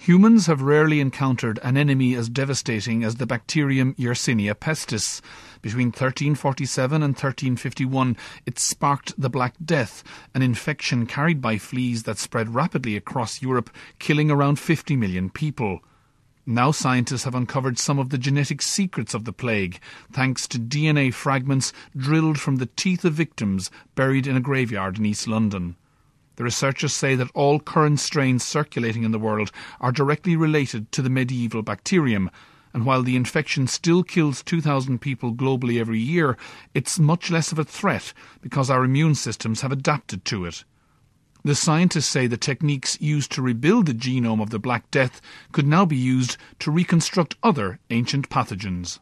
Humans have rarely encountered an enemy as devastating as the bacterium Yersinia pestis. Between 1347 and 1351, it sparked the Black Death, an infection carried by fleas that spread rapidly across Europe, killing around 50 million people. Now scientists have uncovered some of the genetic secrets of the plague, thanks to DNA fragments drilled from the teeth of victims buried in a graveyard in East London. The researchers say that all current strains circulating in the world are directly related to the medieval bacterium, and while the infection still kills 2,000 people globally every year, it's much less of a threat because our immune systems have adapted to it. The scientists say the techniques used to rebuild the genome of the Black Death could now be used to reconstruct other ancient pathogens.